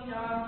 Hallelujah.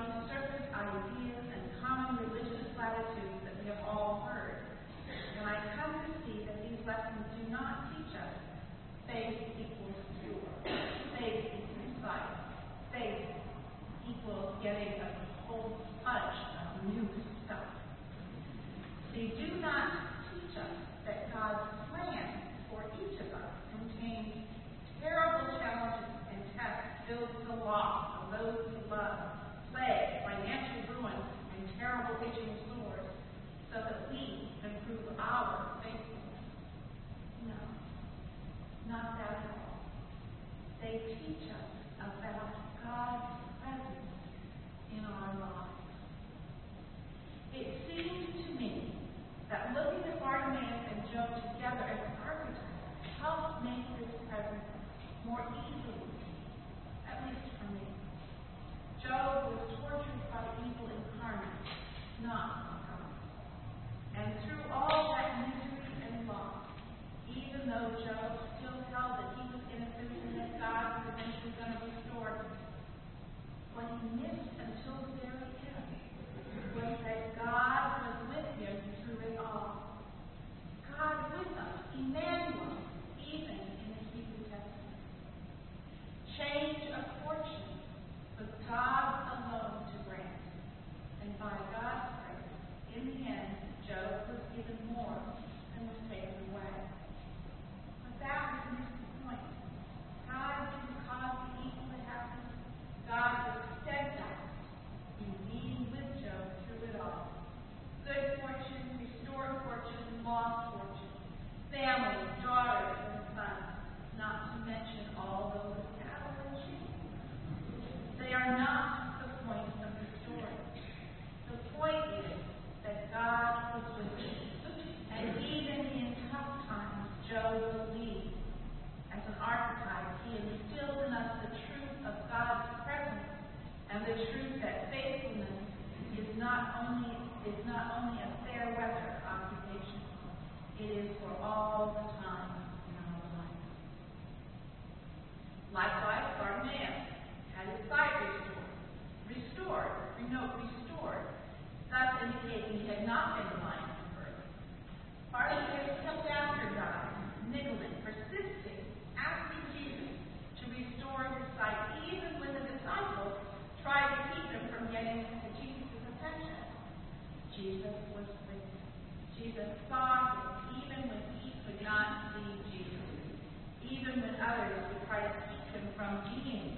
is for all the time in our life. Likewise, Bartimaeus had his sight restored, restored, note, restored, thus indicating he had not been blind at first. Bartimaeus kept after God, niggling, persisting, asking Jesus to restore his sight, even when the disciples tried to keep him from getting to Jesus' attention. Jesus was with him. Jesus saw him not see Jesus. Even when others would try to him from being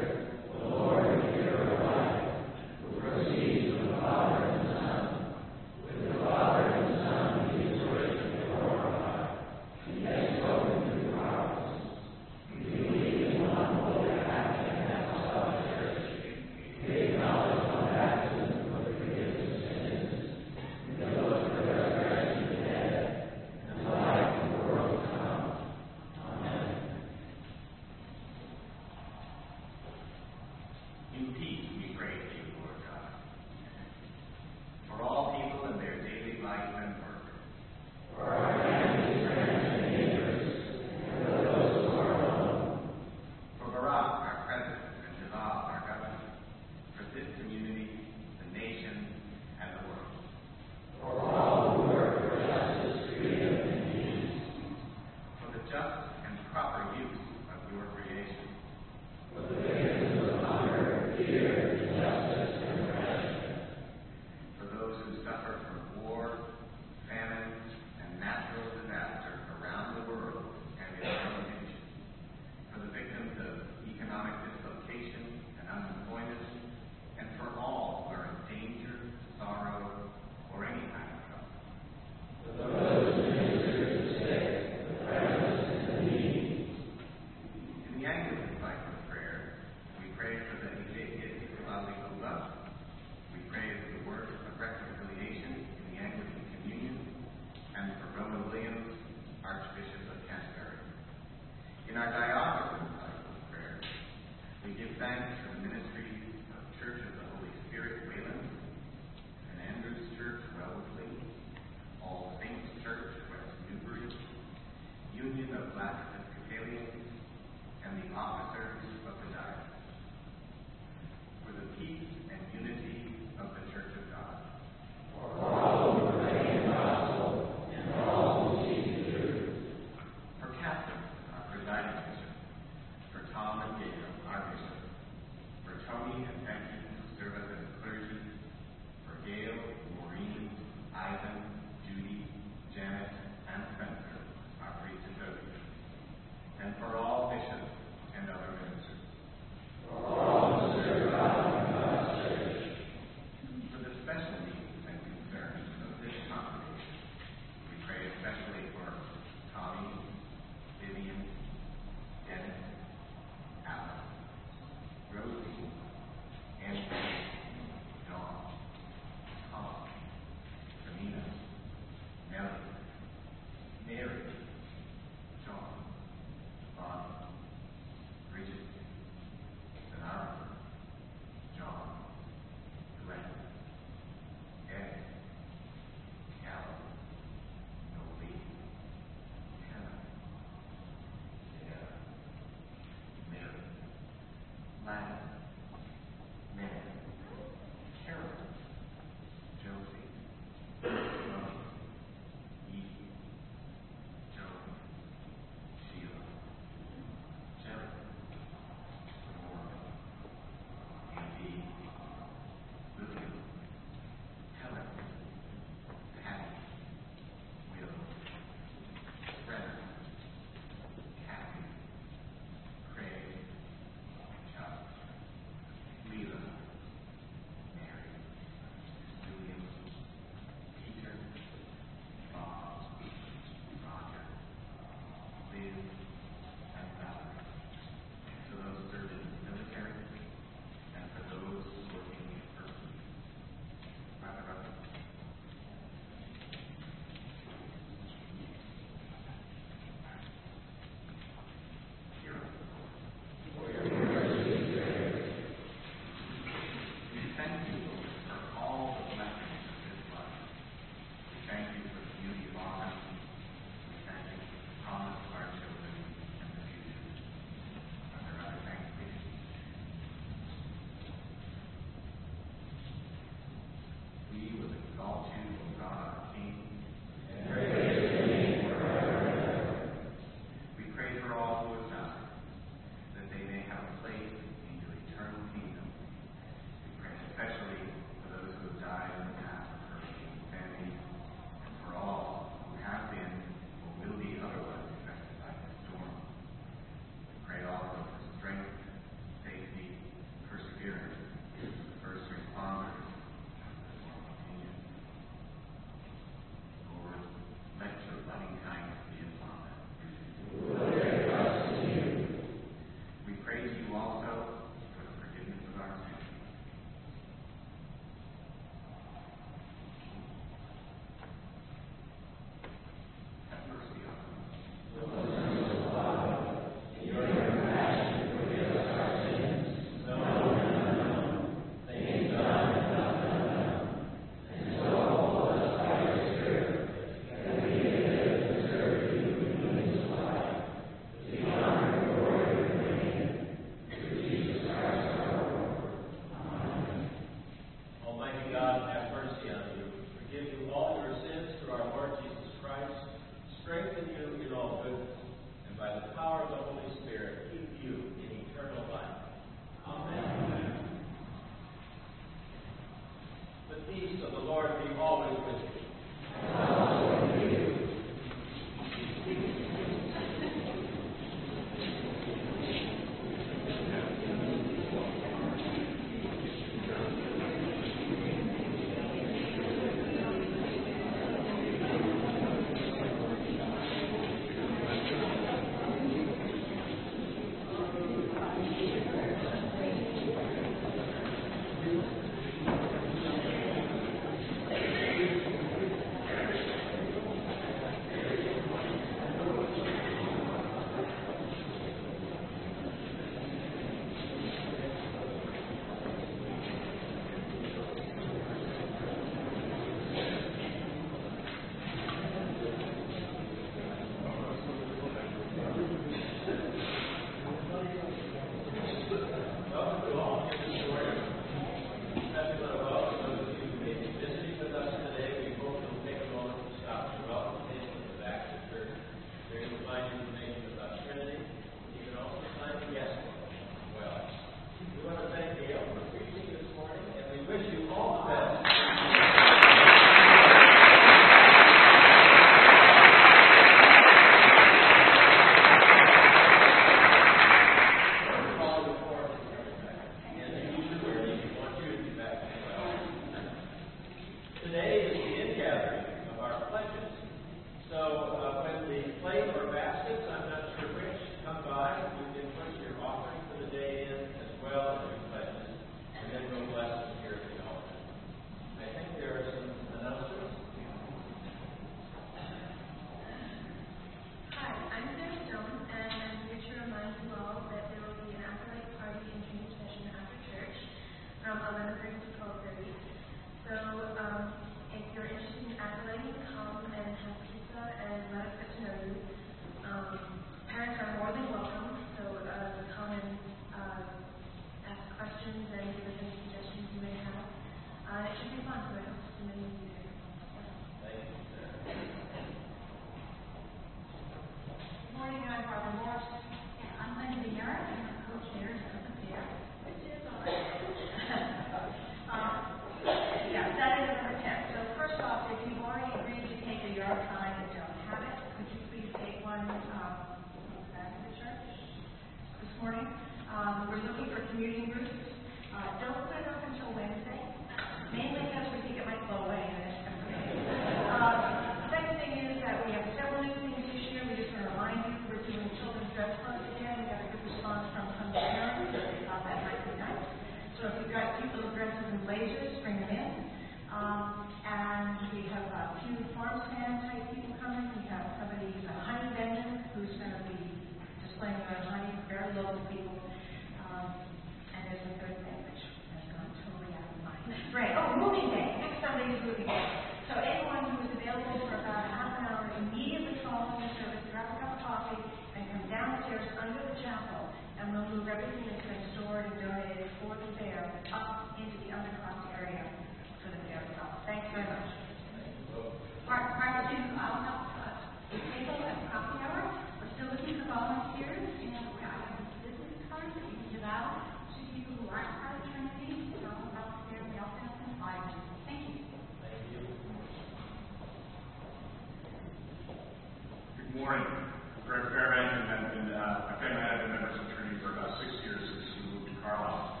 Good morning. I'm Greg Fairbank, and I've been, uh, my family and members of for about six years since we moved to Carlisle.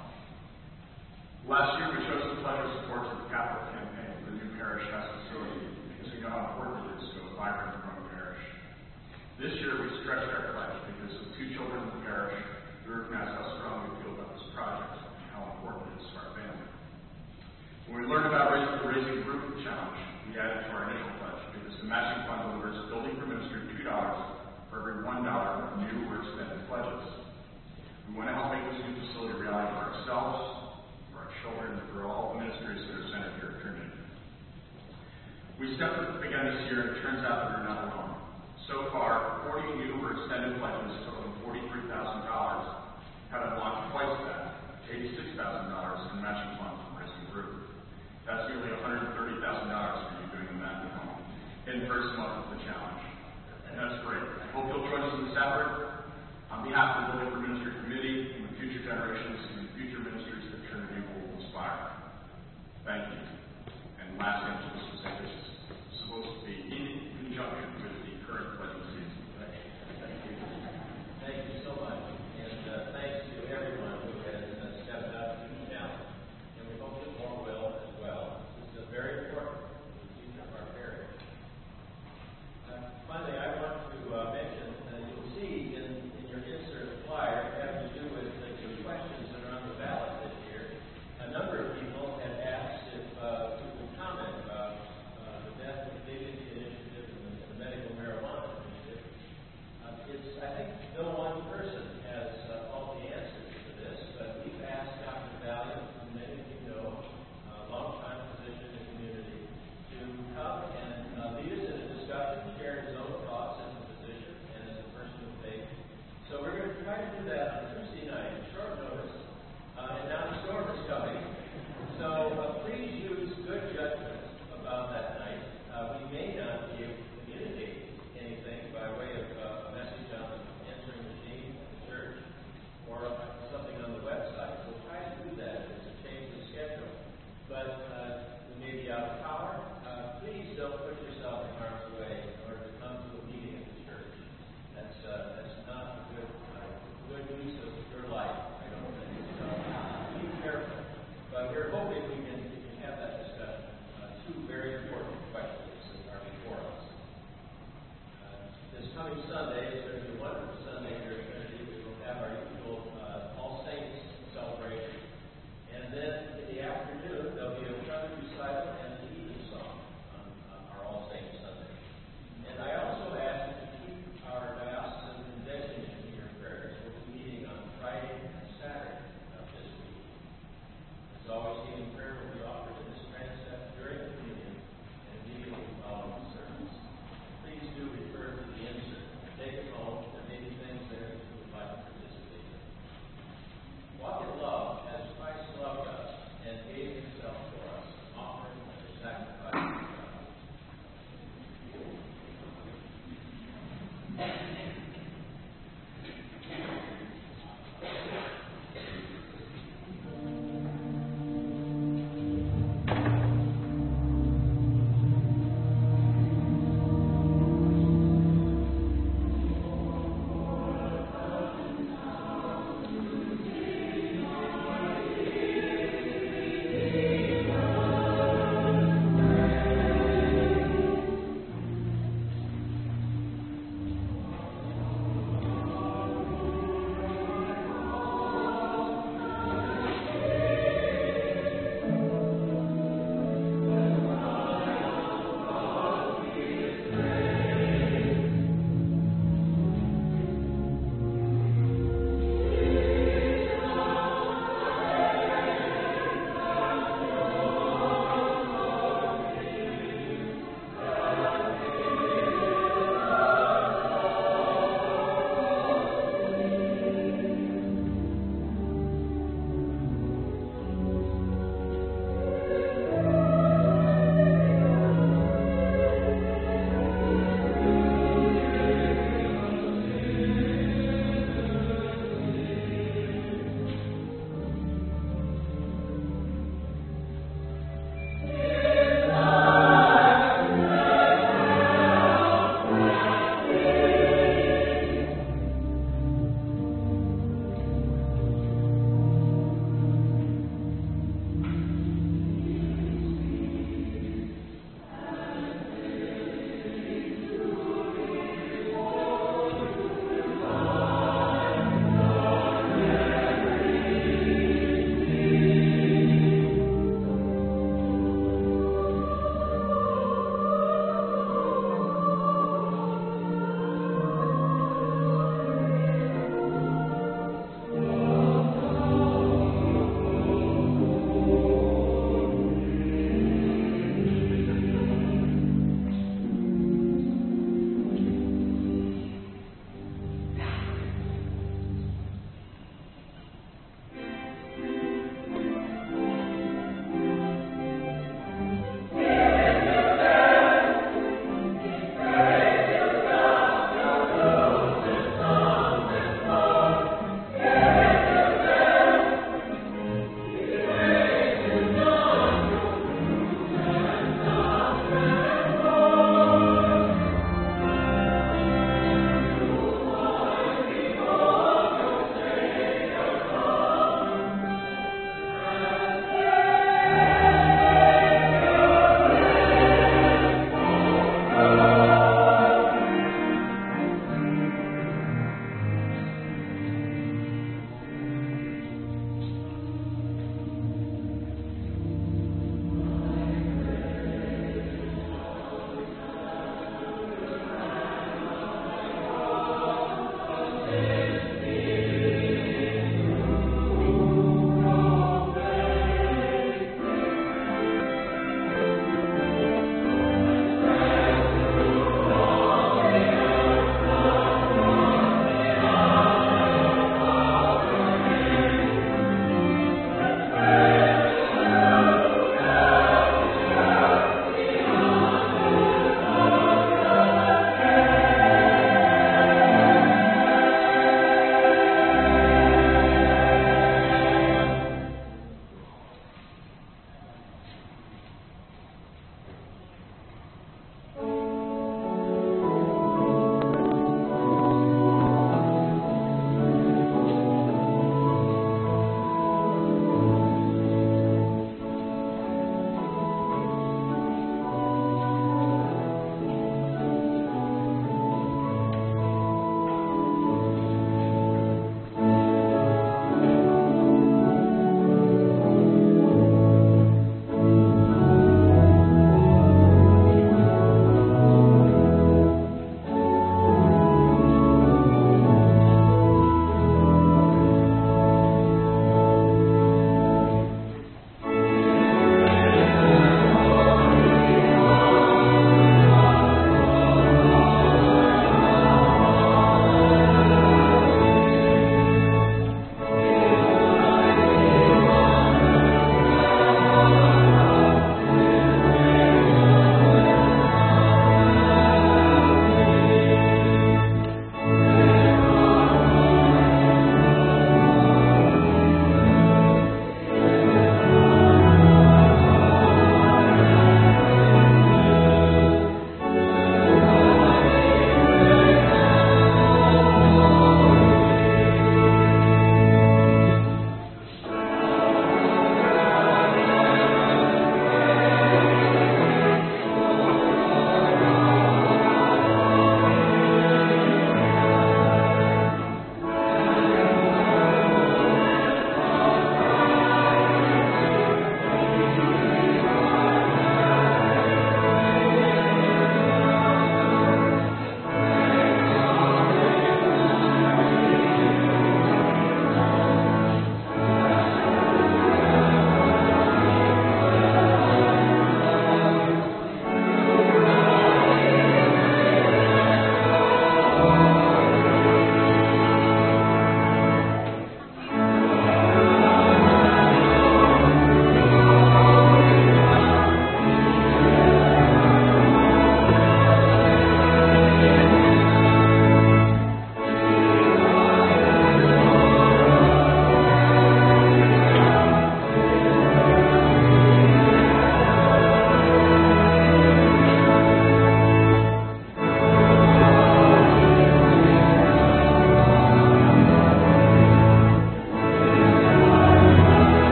Last year, we chose to pledge our support to the capital campaign for the new parish house facility because we know how important it is to a vibrant and growing parish. This year, we stretched our pledge because with two children in the parish, we recognize how strong we feel about this project and how important it is to our family. When we learned about raising the Raising Group challenge, we added to our initial pledge because the matching fund $1 of new or extended pledges. We want to help make this new facility reality for ourselves, for our children, for all the ministries that are centered here at Trinity. We stepped up again this year, and it turns out that we're not alone. So far, 40 new or extended pledges totaling $43,000 have unlocked twice that, $86,000 in matching funds from Racing Group. That's nearly $130,000 for you doing the math at home in first month of the challenge. That's great. I hope you'll join us in this effort. On behalf of the Living Ministry Committee and the future generations and future ministries that Trinity will inspire, thank you. And last emphasis is supposed to be in conjunction